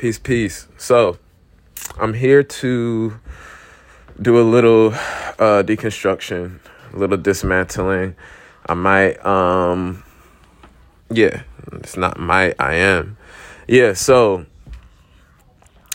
Peace, peace. So, I'm here to do a little uh, deconstruction, a little dismantling. I might, um, yeah, it's not might, I am. Yeah, so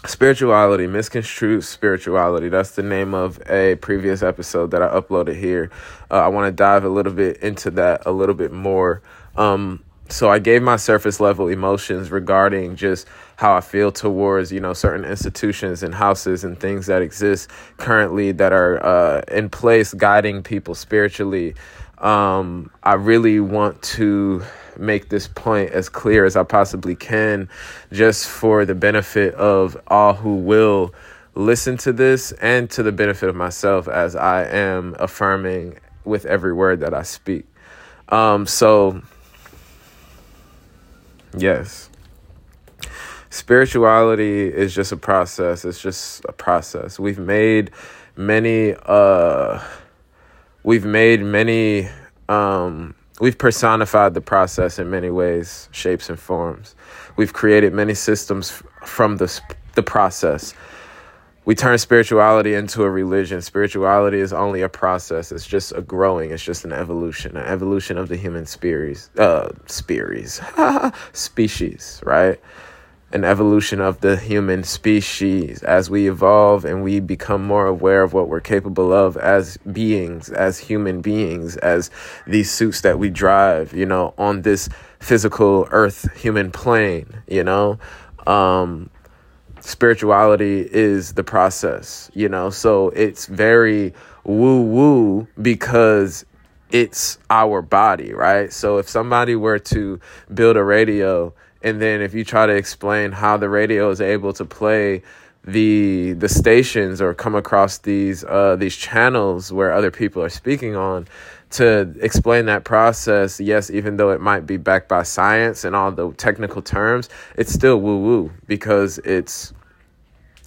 spirituality, misconstrued spirituality. That's the name of a previous episode that I uploaded here. Uh, I want to dive a little bit into that a little bit more. Um, so I gave my surface level emotions regarding just how I feel towards you know certain institutions and houses and things that exist currently that are uh, in place guiding people spiritually. Um, I really want to make this point as clear as I possibly can, just for the benefit of all who will listen to this and to the benefit of myself as I am affirming with every word that I speak. Um, so Yes. Spirituality is just a process. It's just a process. We've made many uh we've made many um we've personified the process in many ways, shapes and forms. We've created many systems from the the process we turn spirituality into a religion. Spirituality is only a process. It's just a growing. It's just an evolution, an evolution of the human species, uh, species, species, right? An evolution of the human species as we evolve and we become more aware of what we're capable of as beings, as human beings, as these suits that we drive, you know, on this physical earth human plane, you know. Um, spirituality is the process, you know? So it's very woo woo because it's our body, right? So if somebody were to build a radio and then if you try to explain how the radio is able to play the the stations or come across these uh these channels where other people are speaking on to explain that process, yes, even though it might be backed by science and all the technical terms, it's still woo woo because it's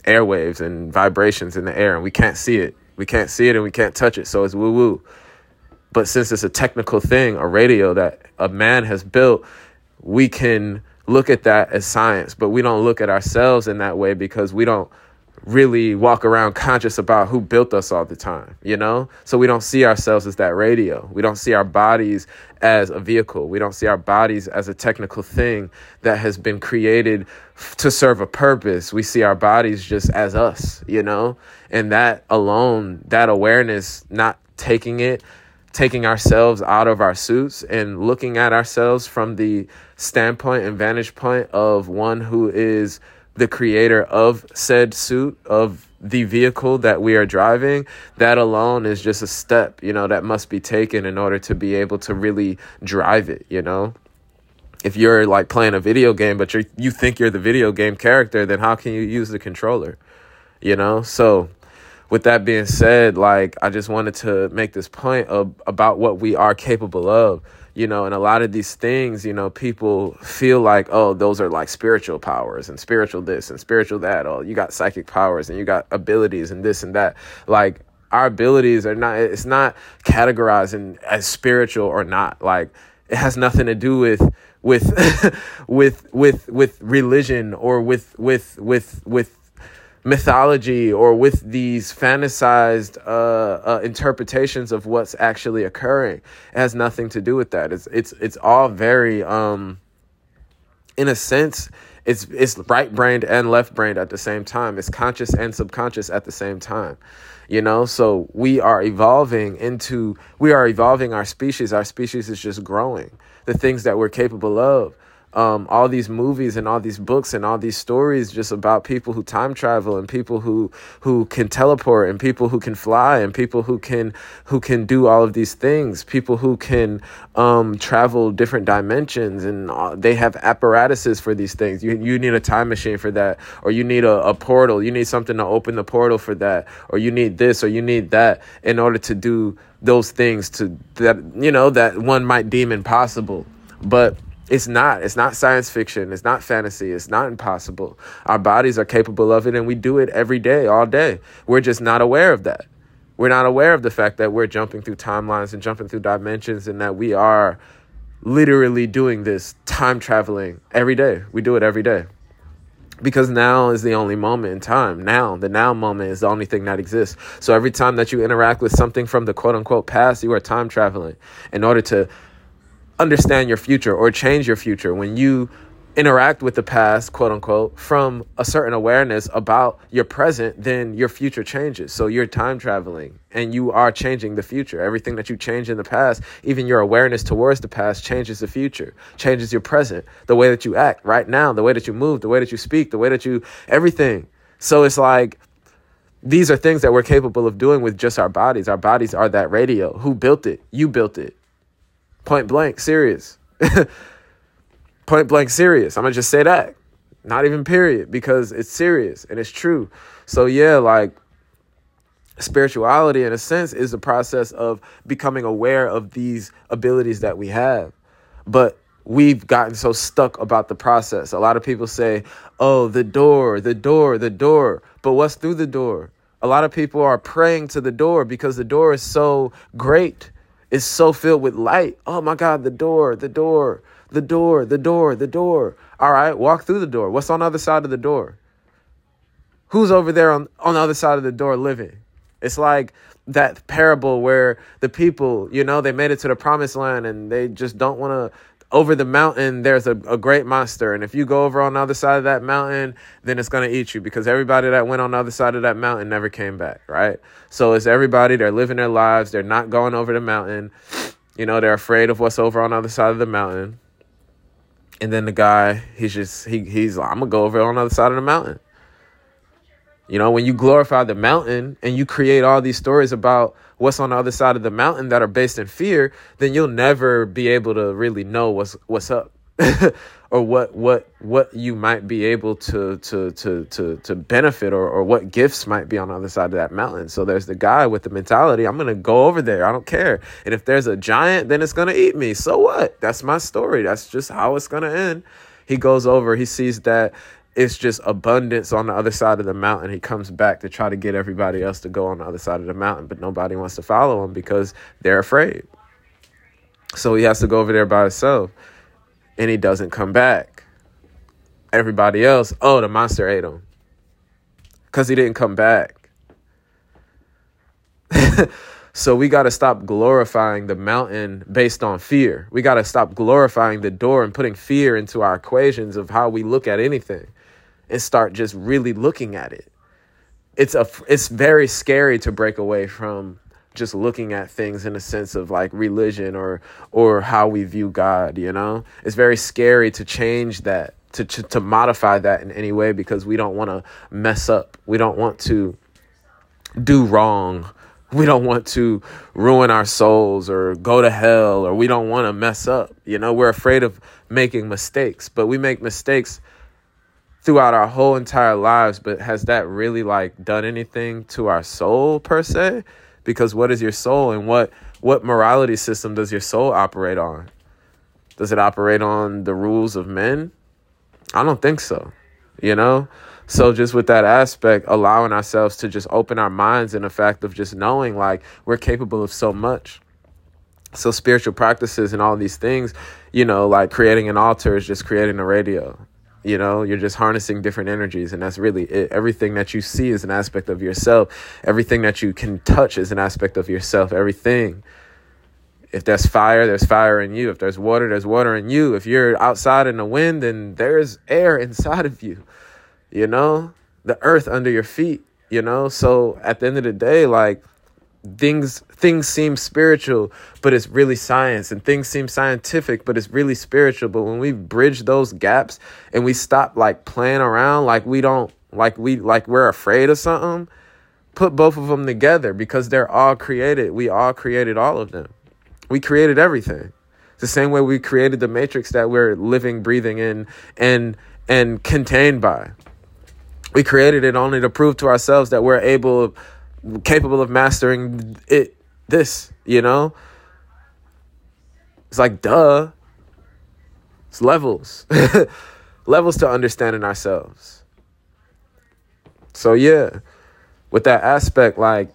airwaves and vibrations in the air and we can't see it. We can't see it and we can't touch it, so it's woo woo. But since it's a technical thing, a radio that a man has built, we can look at that as science, but we don't look at ourselves in that way because we don't really walk around conscious about who built us all the time, you know? So we don't see ourselves as that radio. We don't see our bodies as a vehicle. We don't see our bodies as a technical thing that has been created to serve a purpose. We see our bodies just as us, you know? And that alone, that awareness, not taking it, taking ourselves out of our suits and looking at ourselves from the standpoint and vantage point of one who is the creator of said suit of the vehicle that we are driving that alone is just a step you know that must be taken in order to be able to really drive it you know? If you're like playing a video game but you you think you're the video game character then how can you use the controller you know? So with that being said like i just wanted to make this point of about what we are capable of you know and a lot of these things you know people feel like oh those are like spiritual powers and spiritual this and spiritual that. Oh you got psychic powers and you got abilities and this and that. Like our abilities are not it's not categorizing as spiritual or not. Like it has nothing to do with with with with with religion or with with with with mythology or with these fantasized uh, uh, interpretations of what's actually occurring. It has nothing to do with that. It's it's it's all very, um, in a sense, it's it's right brained and left brained at the same time. It's conscious and subconscious at the same time. You know, so we are evolving into we are evolving our species. Our species is just growing. The things that we're capable of um, all these movies and all these books and all these stories just about people who time travel and people who who can teleport and people who can fly and people who can who can do all of these things. People who can um, travel different dimensions and they have apparatuses for these things. You you need a time machine for that or you need a, a portal. You need something to open the portal for that or you need this or you need that in order to do those things to that you know that one might deem impossible. But it's not. It's not science fiction. It's not fantasy. It's not impossible. Our bodies are capable of it and we do it every day, all day. We're just not aware of that. We're not aware of the fact that we're jumping through timelines and jumping through dimensions and that we are literally doing this time traveling every day. We do it every day. because now is the only moment in time. Now, the now moment is the only thing that exists. So every time that you interact with something from the quote unquote past, you are time traveling in order to understand your future or change your future. When you interact with the past, quote unquote, from a certain awareness about your present, then your future changes. So you're time traveling and you are changing the future. Everything that you change in the past, even your awareness towards the past, changes the future, changes your present, the way that you act right now, the way that you move, the way that you speak, the way that you, everything. So it's like, these are things that we're capable of doing with just our bodies. Our bodies are that radio. Who built it? You built it. Point blank, serious. point blank serious. I'm gonna just say that. Not even period, because it's serious and it's true. So yeah, like spirituality in a sense is the process of becoming aware of these abilities that we have. But we've gotten so stuck about the process. A lot of people say, "Oh, the door, the door, the door." But what's through the door? A lot of people are praying to the door because the door is so great. It's so filled with light. Oh my God, the door, the door the door, the door, the door. All right, walk through the door. What's on the other side of the door? Who's over there on, on the other side of the door living? It's like that parable where the people, you know, they made it to the promised land and they just don't want to. Over the mountain, there's a, a great monster. And if you go over on the other side of that mountain, then it's going to eat you because everybody that went on the other side of that mountain never came back, right? So it's everybody, they're living their lives. They're not going over the mountain. You know, they're afraid of what's over on the other side of the mountain. And then the guy, he's just he he's like, I'm gonna go over on the other side of the mountain. You know, when you glorify the mountain and you create all these stories about what's on the other side of the mountain that are based in fear, then you'll never be able to really know what's what's up. or what what what you might be able to to to to to benefit or or what gifts might be on the other side of that mountain. So there's the guy with the mentality, I'm gonna go over there. I don't care. And if there's a giant, then it's gonna eat me. So what? That's my story. That's just how it's gonna end. He goes over, he sees that it's just abundance on the other side of the mountain. He comes back to try to get everybody else to go on the other side of the mountain, but nobody wants to follow him because they're afraid. So he has to go over there by himself and he doesn't come back. Everybody else, oh, the monster ate him because he didn't come back. so we got to stop glorifying the mountain based on fear. We got to stop glorifying the door and putting fear into our equations of how we look at anything and start just really looking at it. It's a it's very scary to break away from just looking at things in a sense of like religion or or how we view God, you know? It's very scary to change that, to to, to modify that in any way because we don't want to mess up. We don't want to do wrong. We don't want to ruin our souls or go to hell or we don't want to mess up. You know, we're afraid of making mistakes, but we make mistakes throughout our whole entire lives, but has that really like done anything to our soul per se? because what is your soul and what what morality system does your soul operate on? Does it operate on the rules of men? I don't think so. You know? So just with that aspect, allowing ourselves to just open our minds in the fact of just knowing like we're capable of so much. So spiritual practices and all these things, you know, like creating an altar is just creating a radio. You know, you're just harnessing different energies, and that's really it. Everything that you see is an aspect of yourself. Everything that you can touch is an aspect of yourself. Everything. If there's fire, there's fire in you. If there's water, there's water in you. If you're outside in the wind, then there's air inside of you. You know, the earth under your feet. You know, so at the end of the day, like things things seem spiritual but it's really science and things seem scientific but it's really spiritual. But when we bridge those gaps and we stop like playing around like we don't like we like we're afraid of something put both of them together because they're all created. We all created all of them. We created everything. It's the same way we created the matrix that we're living breathing in and and contained by. We created it only to prove to ourselves that we're able capable of mastering it this you know? It's like duh. It's levels. Levels to understanding ourselves. So yeah. With that aspect like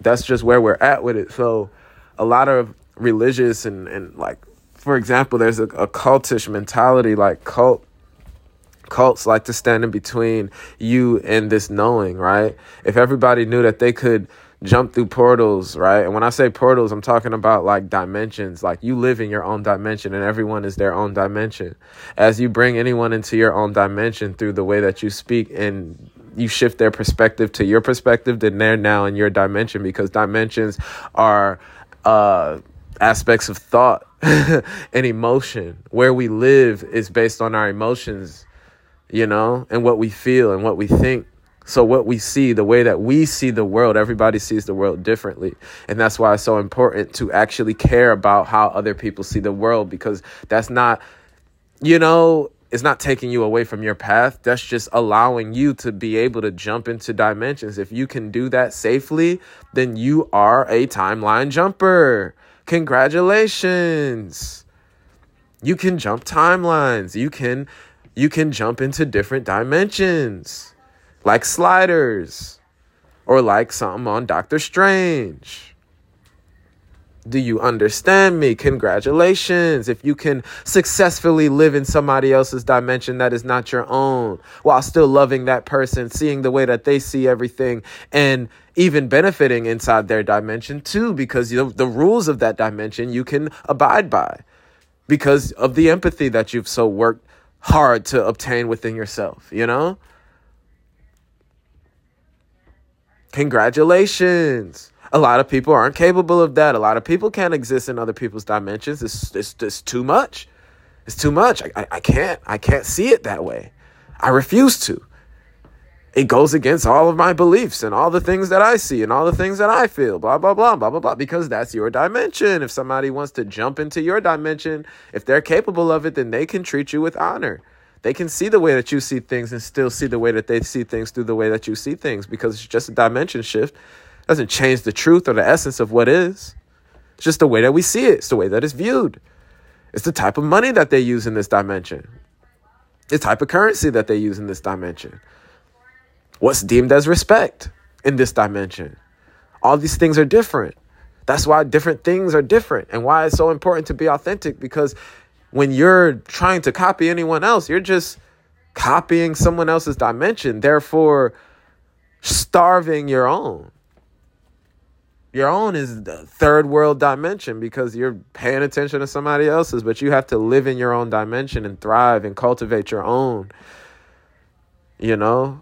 that's just where we're at with it. So a lot of religious and and like for example there's a, a cultish mentality like cult Cults like to stand in between you and this knowing, right? If everybody knew that they could jump through portals, right? And when I say portals, I'm talking about like dimensions. Like you live in your own dimension and everyone is their own dimension. As you bring anyone into your own dimension through the way that you speak and you shift their perspective to your perspective, then they're now in your dimension because dimensions are uh, aspects of thought and emotion. Where we live is based on our emotions, you know, and what we feel and what we think. So, what we see, the way that we see the world, everybody sees the world differently. And that's why it's so important to actually care about how other people see the world because that's not, you know, it's not taking you away from your path. That's just allowing you to be able to jump into dimensions. If you can do that safely, then you are a timeline jumper. Congratulations. You can jump timelines. You can you can jump into different dimensions like sliders or like something on Doctor Strange. Do you understand me? Congratulations. If you can successfully live in somebody else's dimension that is not your own while still loving that person, seeing the way that they see everything, and even benefiting inside their dimension too, because you know, the rules of that dimension you can abide by because of the empathy that you've so worked hard to obtain within yourself, you know? Congratulations. A lot of people aren't capable of that. A lot of people can't exist in other people's dimensions. It's, it's, it's too much. It's too much. I, I, I can't. I can't see it that way. I refuse to. It goes against all of my beliefs and all the things that I see and all the things that I feel, blah, blah, blah, blah, blah, blah, because that's your dimension. If somebody wants to jump into your dimension, if they're capable of it, then they can treat you with honor. They can see the way that you see things and still see the way that they see things through the way that you see things because it's just a dimension shift. It doesn't change the truth or the essence of what is. It's just the way that we see it. It's the way that it's viewed. It's the type of money that they use in this dimension. The type of currency that they use in this dimension. What's deemed as respect in this dimension. All these things are different. That's why different things are different and why it's so important to be authentic because when you're trying to copy anyone else, you're just copying someone else's dimension, therefore starving your own. Your own is the third world dimension because you're paying attention to somebody else's, but you have to live in your own dimension and thrive and cultivate your own. You know?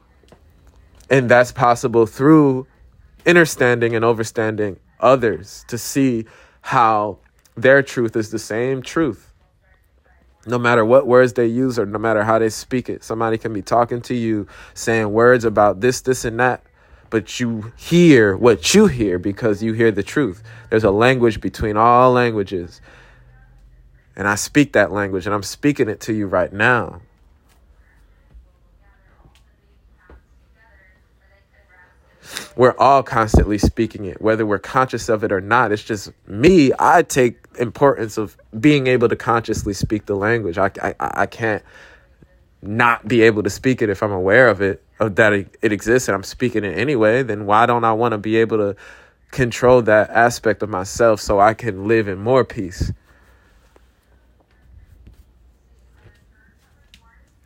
And that's possible through understanding and overstanding others to see how their truth is the same truth no matter what words they use or no matter how they speak it. Somebody can be talking to you saying words about this, this, and that, but you hear what you hear because you hear the truth. There's a language between all languages. And I speak that language and I'm speaking it to you right now. We're all constantly speaking it, whether we're conscious of it or not. It's just me. I take importance of being able to consciously speak the language. I, I, I can't not be able to speak it if I'm aware of it, of that it, it exists and I'm speaking it anyway. Then why don't I want to be able to control that aspect of myself so I can live in more peace?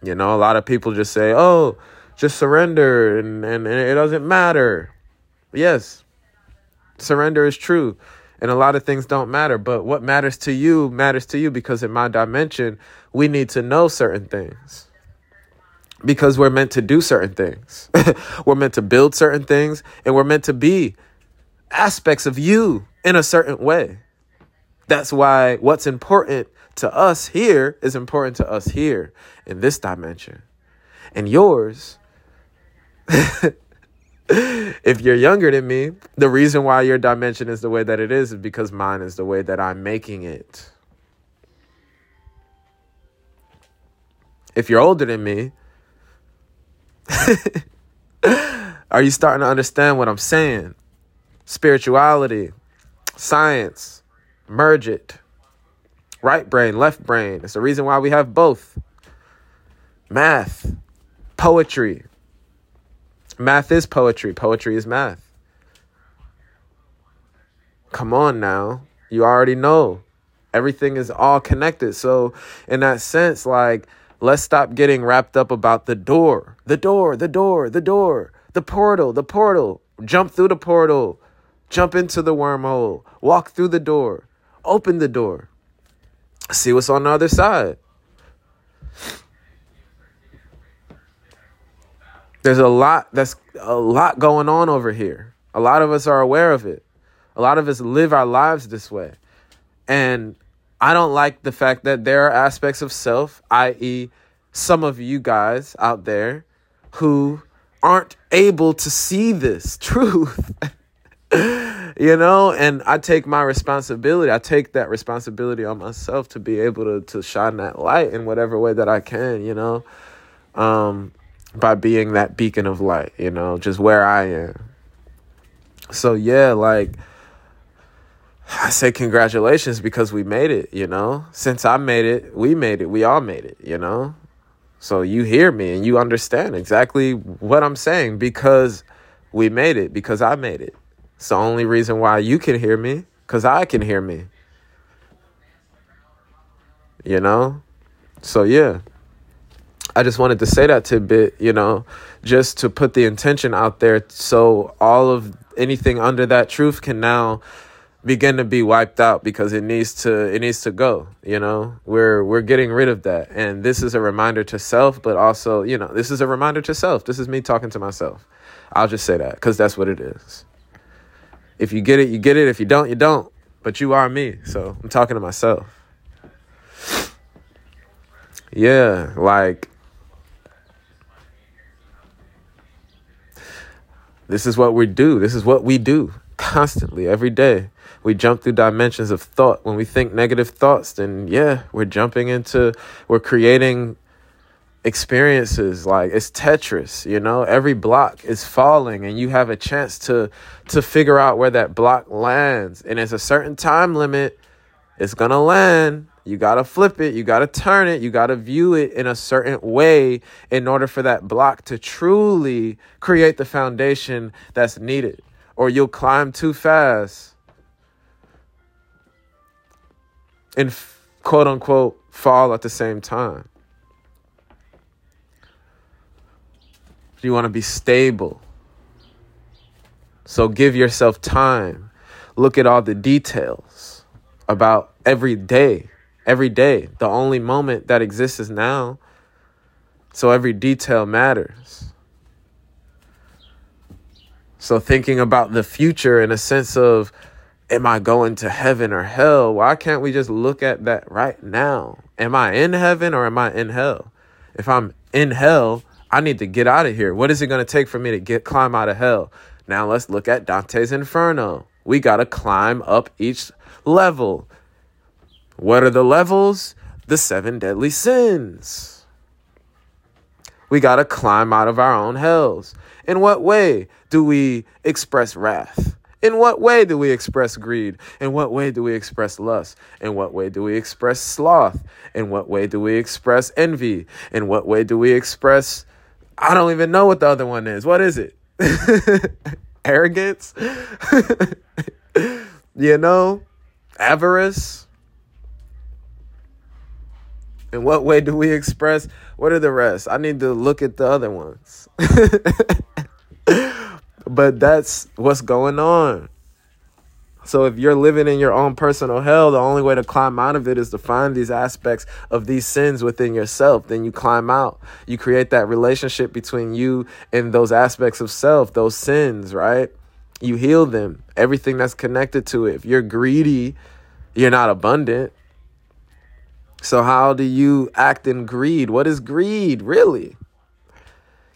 You know, a lot of people just say, oh, just surrender and, and, and it doesn't matter. Yes, surrender is true. And a lot of things don't matter. But what matters to you matters to you because in my dimension, we need to know certain things. Because we're meant to do certain things. we're meant to build certain things and we're meant to be aspects of you in a certain way. That's why what's important to us here is important to us here in this dimension. And yours if you're younger than me, the reason why your dimension is the way that it is is because mine is the way that I'm making it. If you're older than me, are you starting to understand what I'm saying? Spirituality, science, merge it. Right brain, left brain. It's the reason why we have both. Math, poetry, Math is poetry. Poetry is math. Come on now. You already know. Everything is all connected. So, in that sense, like, Let's stop getting wrapped up about the door, the door, the door, the door, the portal, the portal. Jump through the portal, jump into the wormhole, walk through the door, open the door, see what's on the other side. There's a lot that's a lot going on over here. A lot of us are aware of it. A lot of us live our lives this way. And I don't like the fact that there are aspects of self, i.e., some of you guys out there who aren't able to see this truth. you know, and I take my responsibility. I take that responsibility on myself to be able to to shine that light in whatever way that I can, you know. Um by being that beacon of light, you know, just where I am. So yeah, like I say congratulations because we made it, you know? Since I made it, we made it. We all made it, you know? So you hear me and you understand exactly what I'm saying because we made it, because I made it. It's the only reason why you can hear me, because I can hear me. You know? So yeah. I just wanted to say that tidbit, you know, just to put the intention out there. So all of anything under that truth can now begin to be wiped out because it needs to it needs to go you know? We're we're getting rid of that. And this is a reminder to self but also you know this is a reminder to self. This is me talking to myself. I'll just say that because that's what it is. If you get it you get it. If you don't you don't. But you are me so i'm talking to myself. Yeah like this is what we do. This is what we do constantly every day. We jump through dimensions of thought. When we think negative thoughts, then yeah, we're jumping into, we're creating experiences. Like it's tetris you know? Every block is falling and you have a chance to to figure out where that block lands. And it's a certain time limit. It's gonna land you gotta flip it you gotta turn it you gotta view it in a certain way in order for that block to truly create the foundation that's needed or you'll climb too fast and quote unquote fall at the same time. You want to be stable. So give yourself time. Look at all the details about every day. Every day. The only moment that exists is now. So every detail matters. So thinking about the future in a sense of am I going to heaven or hell? Why can't we just look at that right now? Am I in heaven or am I in hell? If I'm in hell, I need to get out of here. What is it going to take for me to get climb out of hell? Now let's look at Dante's Inferno. We got to climb up each level. What are the levels? The seven deadly sins. We got to climb out of our own hells. In what way do we express wrath? In what way do we express greed? In what way do we express lust? In what way do we express sloth? In what way do we express envy? In what way do we express I don't even know what the other one is. What is it? Arrogance? you know? Avarice? In what way do we express? What are the rest? I need to look at the other ones. But that's what's going on. So if you're living in your own personal hell, the only way to climb out of it is to find these aspects of these sins within yourself. Then you climb out. You create that relationship between you and those aspects of self, those sins, right? You heal them, everything that's connected to it. If you're greedy, you're not abundant. So how do you act in greed? What is greed, really?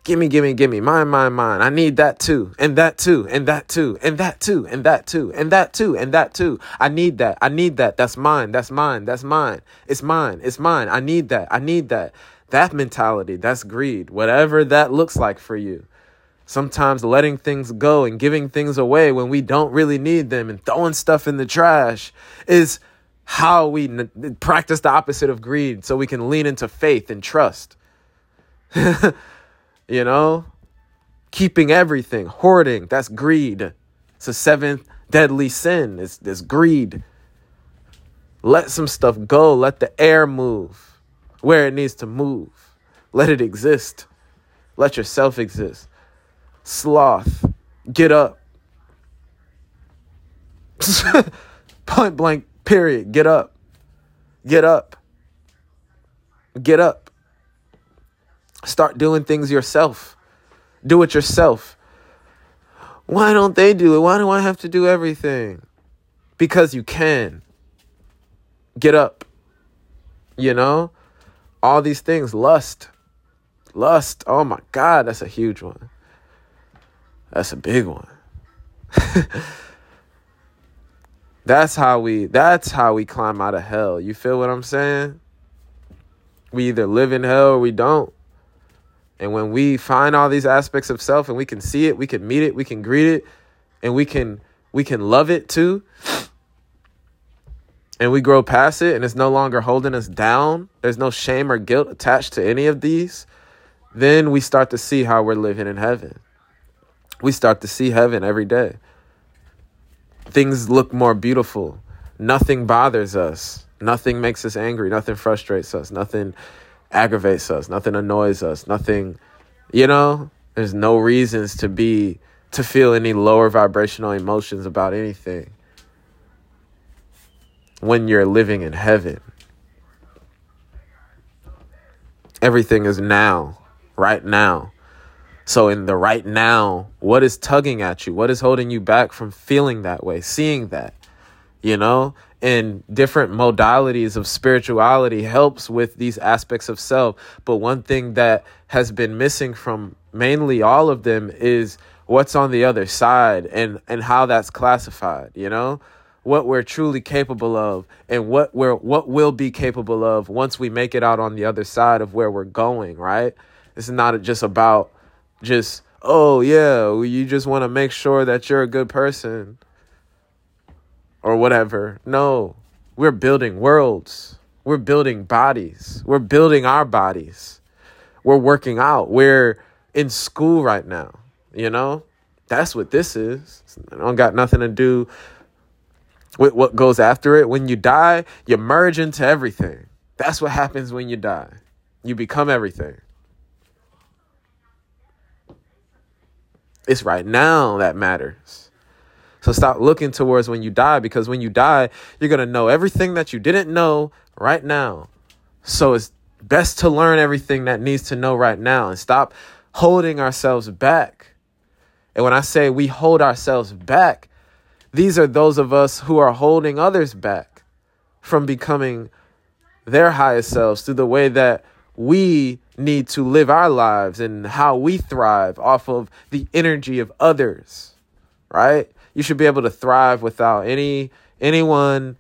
Gimme, gimme, gimme, mine, mine, mine. I need that too, and that too, and that too, and that too, and that too, and that too, and that too. I need that. I need that. That's mine. That's mine. That's mine. It's mine. It's mine. I need that. I need that. That mentality, that's greed, whatever that looks like for you. Sometimes letting things go and giving things away when we don't really need them and throwing stuff in the trash is how we n- practice the opposite of greed so we can lean into faith and trust. You know, keeping everything, hoarding, that's greed. It's a seventh deadly sin. It's this greed. Let some stuff go. Let the air move. where it needs to move. Let it exist. Let yourself exist. Sloth, get up. Point blank, period. Get up. Get up. Get up. Start doing things yourself. Do it yourself. Why don't they do it? Why do I have to do everything? Because you can. Get up. You know? All these things. Lust. Lust. Oh my God, that's a huge one. That's a big one. that's how we that's how we climb out of hell. You feel what I'm saying? We either live in hell or we don't. And when we find all these aspects of self and we can see it, we can meet it, we can greet it, and we can we can love it too. And we grow past it and it's no longer holding us down. There's no shame or guilt attached to any of these. Then we start to see how we're living in heaven. We start to see heaven every day. Things look more beautiful. Nothing bothers us. Nothing makes us angry. Nothing frustrates us. Nothing aggravates us, nothing annoys us, nothing, you know, there's no reasons to be, to feel any lower vibrational emotions about anything when you're living in heaven. Everything is now, right now. So, in the right now, what is tugging at you? What is holding you back from feeling that way, seeing that? You know, and different modalities of spirituality helps with these aspects of self. But one thing that has been missing from mainly all of them is what's on the other side and, and how that's classified, you know? What we're truly capable of and what we're what we'll be capable of once we make it out on the other side of where we're going, right? It's not just about just, oh yeah, you just want to make sure that you're a good person or whatever. No, we're building worlds. We're building bodies. We're building our bodies. We're working out. We're in school right now. You know, that's what this is. i don't got nothing to do with what goes after it. When you die, you merge into everything. That's what happens when you die. You become everything. It's right now that matters. So stop looking towards when you die because when you die, you're going to know everything that you didn't know right now. So it's best to learn everything that needs to know right now and stop holding ourselves back. And when I say we hold ourselves back, these are those of us who are holding others back from becoming their highest selves through the way that we need to live our lives and how we thrive off of the energy of others, right? you should be able to thrive without any anyone,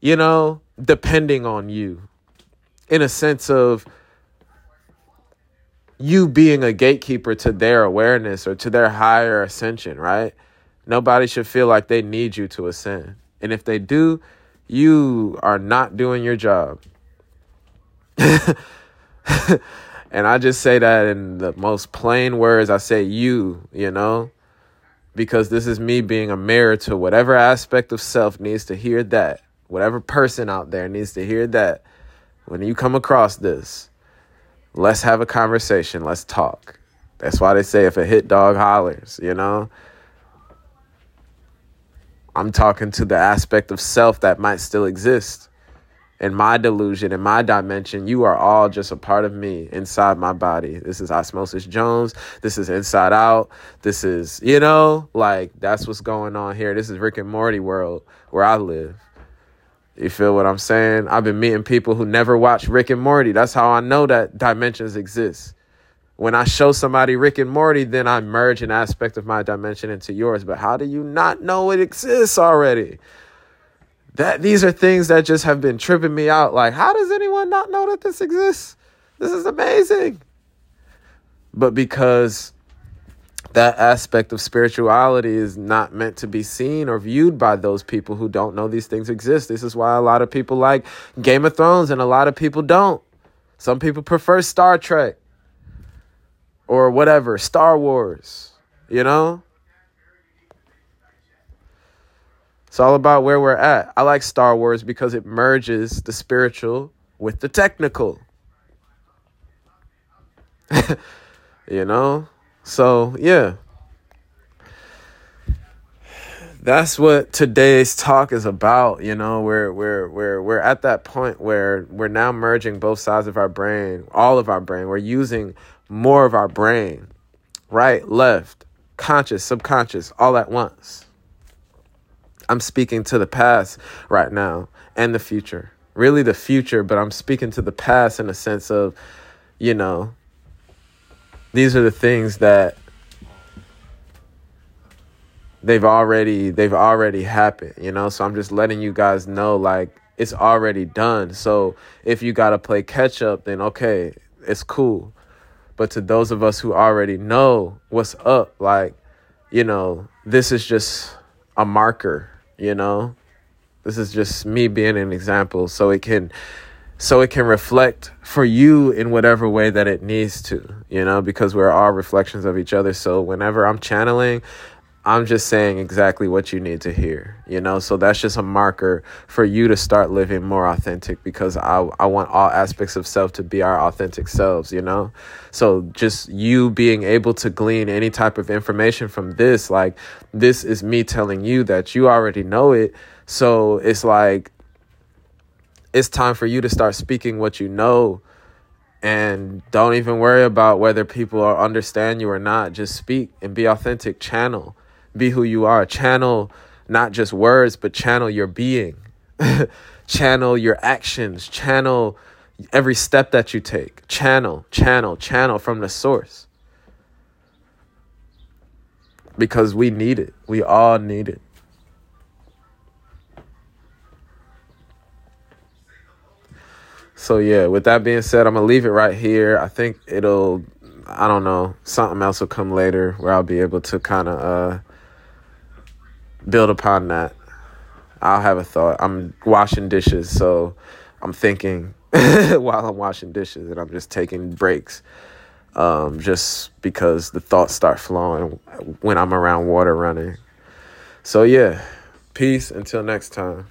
you know, depending on you. In a sense of you being a gatekeeper to their awareness or to their higher ascension, right? Nobody should feel like they need you to ascend. And if they do, you are not doing your job. and I just say that in the most plain words. I say you, you know? because this is me being a mirror to whatever aspect of self needs to hear that. Whatever person out there needs to hear that. When you come across this, let's have a conversation. Let's talk. That's why they say if a hit dog hollers, you know? I'm talking to the aspect of self that might still exist in my delusion, in my dimension, you are all just a part of me inside my body. This is Osmosis Jones. This is Inside Out. This is, you know, like that's what's going on here. This is Rick and Morty world where I live. You feel what I'm saying? I've been meeting people who never watch Rick and Morty. That's how I know that dimensions exist. When I show somebody Rick and Morty, then I merge an aspect of my dimension into yours. But how do you not know it exists already? That these are things that just have been tripping me out. Like, how does anyone not know that this exists? This is amazing. But because that aspect of spirituality is not meant to be seen or viewed by those people who don't know these things exist. This is why a lot of people like Game of Thrones and a lot of people don't. Some people prefer Star Trek or whatever, Star Wars, you know? It's all about where we're at. I like Star Wars because it merges the spiritual with the technical. you know? So, yeah. That's what today's talk is about, you know. We're we're we're we're at that point where we're now merging both sides of our brain, all of our brain. We're using more of our brain, right, left, conscious, subconscious, all at once. I'm speaking to the past right now and the future. Really, the future, but I'm speaking to the past in a sense of, you know, these are the things that they've already they've already happened you know? So i'm just letting you guys know like it's already done. So if you got to play catch up then okay it's cool. But to those of us who already know what's up like you know this is just a marker you know this is just me being an example so it can so it can reflect for you in whatever way that it needs to, you know, because we're all reflections of each other. So whenever I'm channeling, I'm just saying exactly what you need to hear, you know? So that's just a marker for you to start living more authentic because I, I want all aspects of self to be our authentic selves, you know? So just you being able to glean any type of information from this, like, this is me telling you that you already know it. So it's like, it's time for you to start speaking what you know and don't even worry about whether people understand you or not just speak and be authentic channel be who you are. Channel not just words but channel your being. Channel your actions. Channel every step that you take. Channel channel channel from the source. Because we need it. We all need it. So yeah, with that being said, I'm gonna leave it right here. I think it'll I don't know, something else will come later where I'll be able to kind of uh build upon that. I'll have a thought. I'm washing dishes, so I'm thinking while I'm washing dishes and I'm just taking breaks. Um, just because the thoughts start flowing when I'm around water running. So yeah, peace until next time.